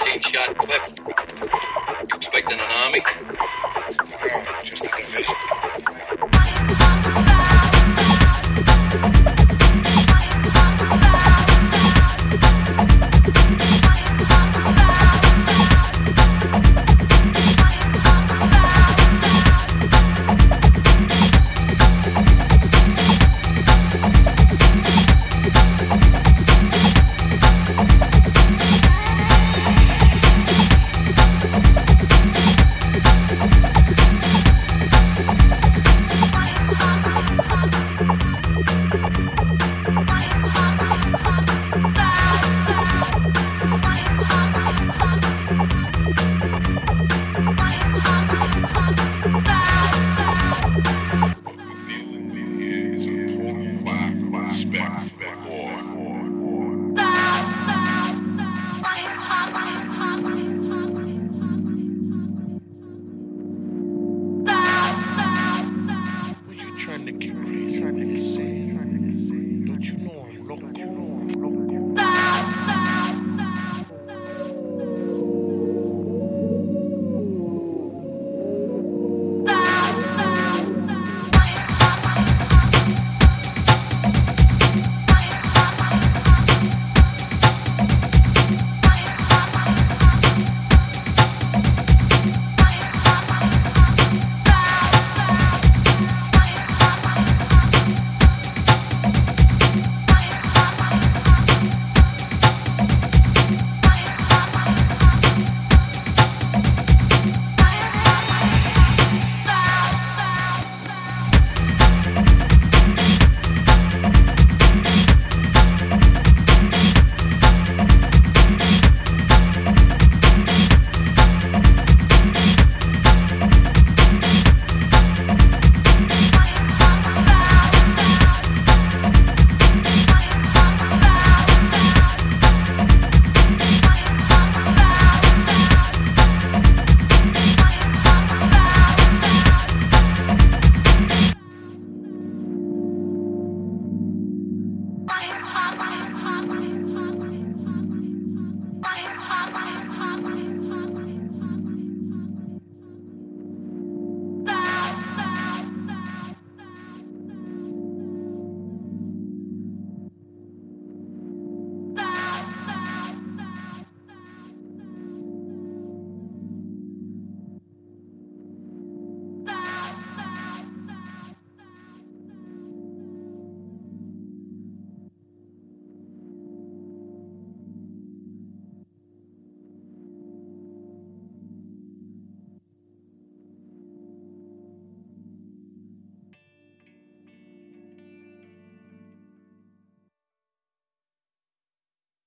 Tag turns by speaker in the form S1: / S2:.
S1: 15 shot clip, expecting an army.